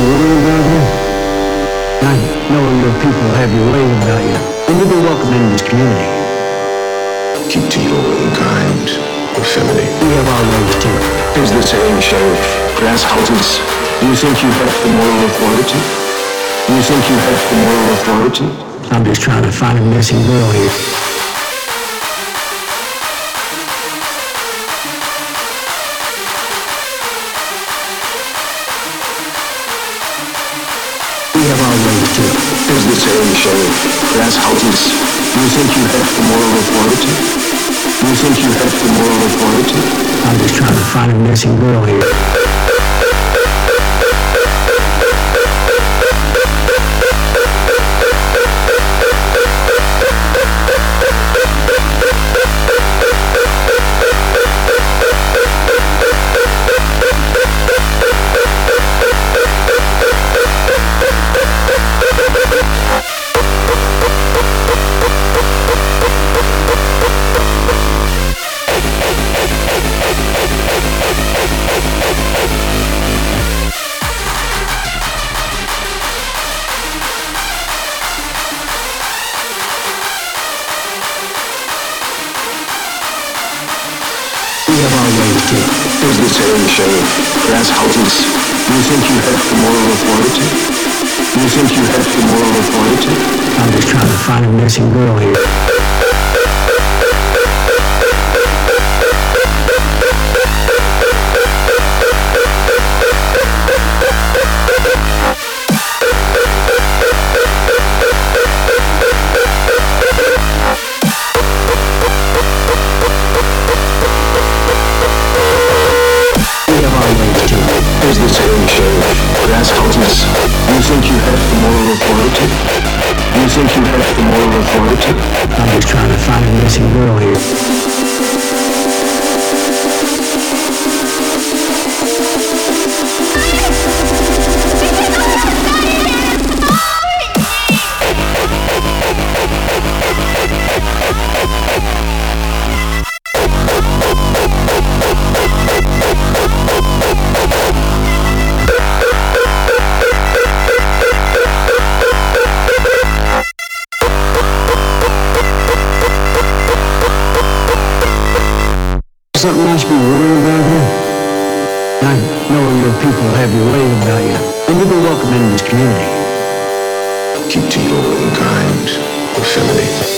you about? I know your people have you worried about you, and you'll be welcome in this community. Keep to your own kind, effeminate. We have our ways too. Is the saying, Sheriff. Grass houses. You think you have the moral authority? You think you have the moral authority? I'm just trying to find a missing girl here. Have our ways too. Is the saying, Sheriff? Grass hunters, do you think you have the moral authority? You think you have the moral authority? I'm just trying to find a missing girl here. Have our ways too. Is the saying, Sheriff? Grass hunters, do you think you have the moral authority? Do you think you have the moral authority? I'm just trying to find a missing girl here. You think you have the moral authority? You think you have the moral authority? I'm just trying to find a missing girl here. Something else be worrying about here? I know your people have your way about you. And you'll be welcome in this community. Keep to your own kind of feminine.